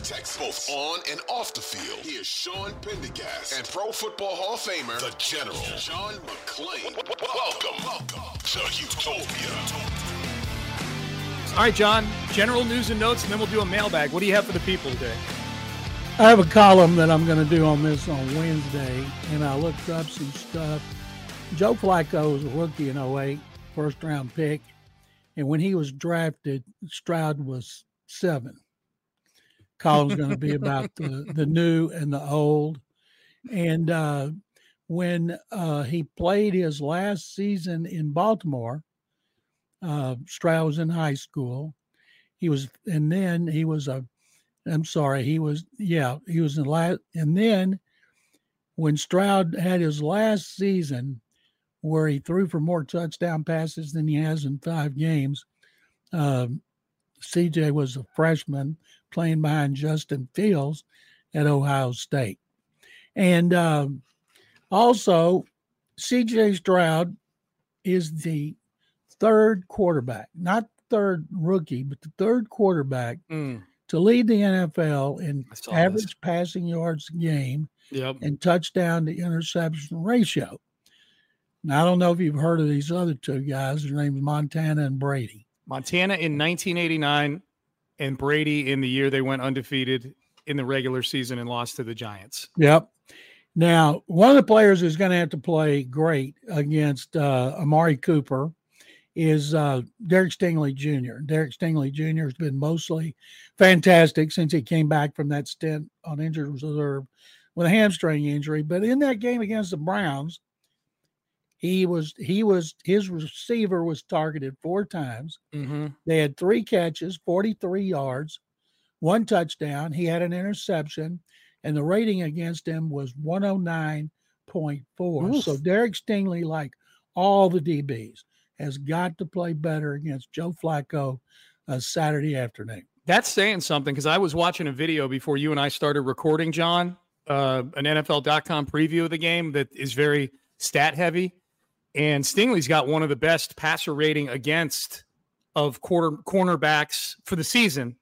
things Texas, both on and off the field. Here's Sean Pendergast and Pro Football Hall of Famer, the General, John McClain. Welcome, welcome to Houtopia. All right, John, general news and notes, and then we'll do a mailbag. What do you have for the people today? I have a column that I'm going to do on this on Wednesday, and I looked up some stuff. Joe Flacco was a rookie in 08, first round pick. And when he was drafted, Stroud was seven. Column's going to be about the, the new and the old. And uh, when uh, he played his last season in Baltimore, uh, Stroud in high school. He was, and then he was a, I'm sorry, he was, yeah, he was in last, and then when Stroud had his last season where he threw for more touchdown passes than he has in five games, um, CJ was a freshman playing behind Justin Fields at Ohio State. And um, also, CJ Stroud is the third quarterback, not third rookie, but the third quarterback Mm, to lead the NFL in average this. passing yards a game Yep. and touchdown to interception ratio. Now, I don't know if you've heard of these other two guys. Their names Montana and Brady. Montana in 1989 and Brady in the year they went undefeated in the regular season and lost to the Giants. Yep. Now, one of the players who's going to have to play great against uh, Amari Cooper is uh, Derek Stingley Jr. Derek Stingley Jr. has been mostly fantastic since he came back from that stint on injured reserve with a hamstring injury. But in that game against the Browns, he was he was his receiver was targeted four times. Mm-hmm. They had three catches, 43 yards, one touchdown. He had an interception, and the rating against him was 109.4. So Derek Stingley, like all the DBs, has got to play better against Joe Flacco uh, Saturday afternoon. That's saying something because I was watching a video before you and I started recording, John, uh, an NFL.com preview of the game that is very stat heavy. And Stingley's got one of the best passer rating against of quarter cornerbacks for the season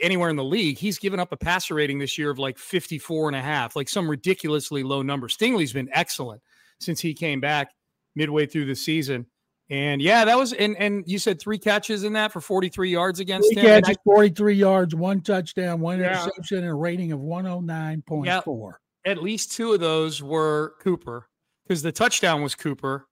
anywhere in the league. He's given up a passer rating this year of like 54 and a half, like some ridiculously low number. Stingley's been excellent since he came back midway through the season. And yeah, that was and and you said three catches in that for 43 yards against Three him. And I- 43 yards, one touchdown, one Yeah. interception, and a rating of 109.4. at least two of those were Cooper because the touchdown was Cooper.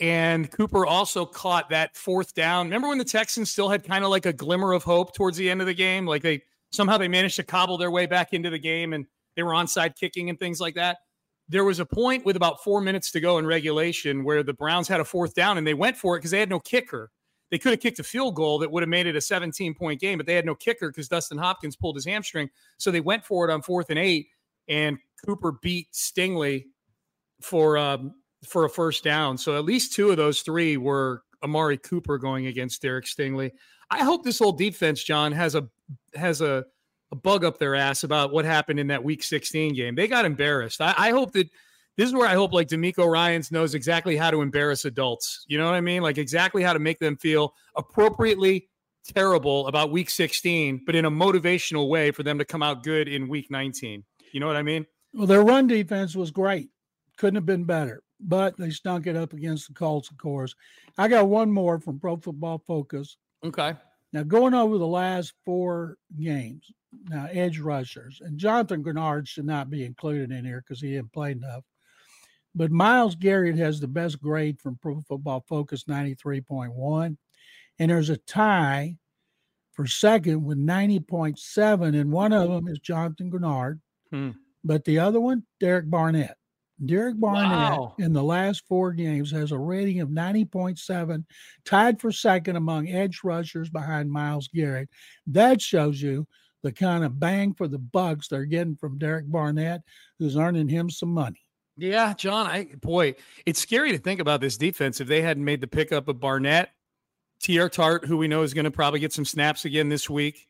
And Cooper also caught that fourth down. Remember when the Texans still had kind of like a glimmer of hope towards the end of the game? Like they somehow they managed to cobble their way back into the game and they were onside kicking and things like that. There was a point with about four minutes to go in regulation where the Browns had a fourth down and they went for it because they had no kicker. They could have kicked a field goal that would have made it a 17 point game, but they had no kicker because Dustin Hopkins pulled his hamstring. So they went for it on fourth and eight, and Cooper beat Stingley for um, for a first down. So at least two of those three were Amari Cooper going against Derek Stingley. I hope this whole defense, John, has a has a, a bug up their ass about what happened in that Week 16 game. They got embarrassed. I, I hope that this is where I hope like DeMeco Ryans knows exactly how to embarrass adults. You know what I mean? Like exactly how to make them feel appropriately terrible about Week 16, but in a motivational way for them to come out good in Week 19. You know what I mean? Well, their run defense was great. Couldn't have been better, but they stunk it up against the Colts, of course. I got one more from Pro Football Focus. Okay. Now, going over the last four games, now edge rushers, and Jonathan Greenard should not be included in here because he didn't play enough. But Myles Garrett has the best grade from Pro Football Focus, 93.1. And there's a tie for second with 90.7. And one of them is Jonathan Greenard. Hmm. But the other one, Derek Barnett. Derek Barnett Wow. in the last four games has a rating of 90.7, tied for second among edge rushers behind Myles Garrett. That shows you the kind of bang for the bucks they're getting from Derek Barnett, who's earning him some money. Yeah, John, I boy, it's scary to think about this defense. If they hadn't made the pickup of Barnett, Teair Tart, who we know is going to probably get some snaps again this week.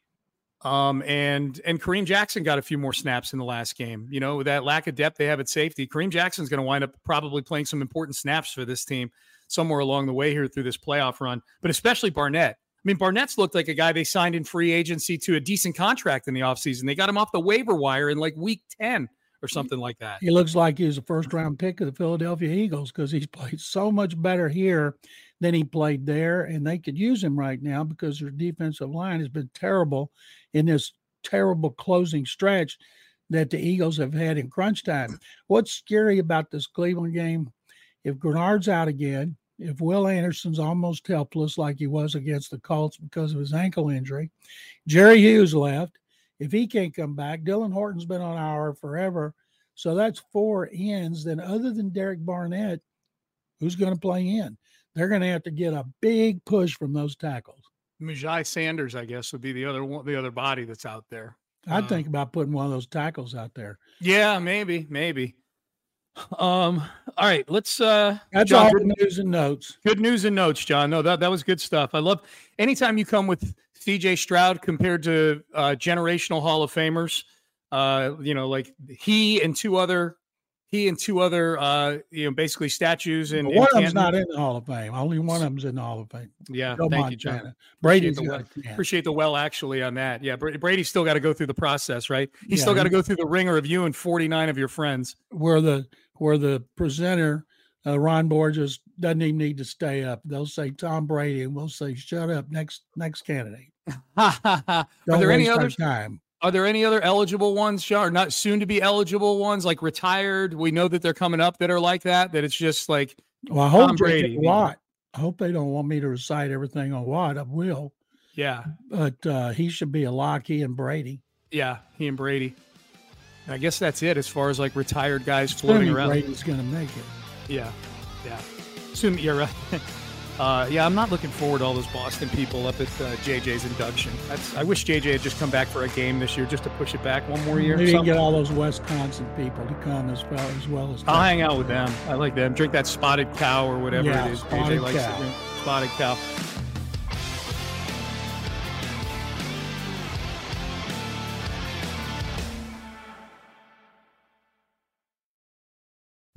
Um, and and Kareem Jackson got a few more snaps in the last game. You know, that lack of depth they have at safety, Kareem Jackson's going to wind up probably playing some important snaps for this team somewhere along the way here through this playoff run, but especially Barnett. I mean, Barnett's looked like a guy they signed in free agency to a decent contract in the offseason. They got him off the waiver wire in like week 10 or something like that. He looks like he was a first round pick of the Philadelphia Eagles because he's played so much better here than he played there. And they could use him right now because their defensive line has been terrible in this terrible closing stretch that the Eagles have had in crunch time. What's scary about this Cleveland game? If Greenard's out again, if Will Anderson's almost helpless like he was against the Colts because of his ankle injury, Jerry Hughes left. If he can't come back, Dylan Horton's been on IR forever. So that's four ends. Then, other than Derek Barnett, who's going to play in? They're going to have to get a big push from those tackles. Majai Sanders, I guess, would be the other one, the other body that's out there. I'd Uh, think about putting one of those tackles out there. Yeah, maybe, maybe. Um, all right, let's uh That's John, all good, news and notes. good news and notes, John. No, that that was good stuff. I love anytime you come with CJ Stroud compared to uh generational Hall of Famers. Uh, you know, like he and two other he and two other uh you know basically statues and one of them's not in the Hall of Fame. Only one of them's in the Hall of Fame. yeah, Joe thank you, John. Montana. Brady's the got. Appreciate the well actually on that. Yeah, Bra- Brady's still got to go through the process, right? He's Yeah, still got to go through the ringer of you and 49 of your friends. where the where the presenter uh, Ron Borges doesn't even need to stay up. They'll say Tom Brady, and we'll say shut up. Next next candidate. Are there any other time? Are there any other eligible ones, John, or not soon to be eligible ones, like retired? We know that they're coming up that are like that. That it's just like, Well, I hope Tom Brady. Watt. I hope they don't want me to recite everything on Watt. I will, yeah, but uh, he should be a lock. He and Brady. yeah, he and Brady. And I guess that's it as far as like retired guys floating around. Brady's going to make it. Yeah, yeah. Soon, you're. Uh, yeah, I'm not looking forward to all those Boston people up at uh, JJ's induction. That's, I wish JJ had just come back for a game this year just to push it back one more year. Maybe you get all those Wisconsin people to come as well as well as. I'll hang out with them. I like them. Drink that spotted cow or whatever Yeah, it is. JJ likes cow. to drink. Spotted cow.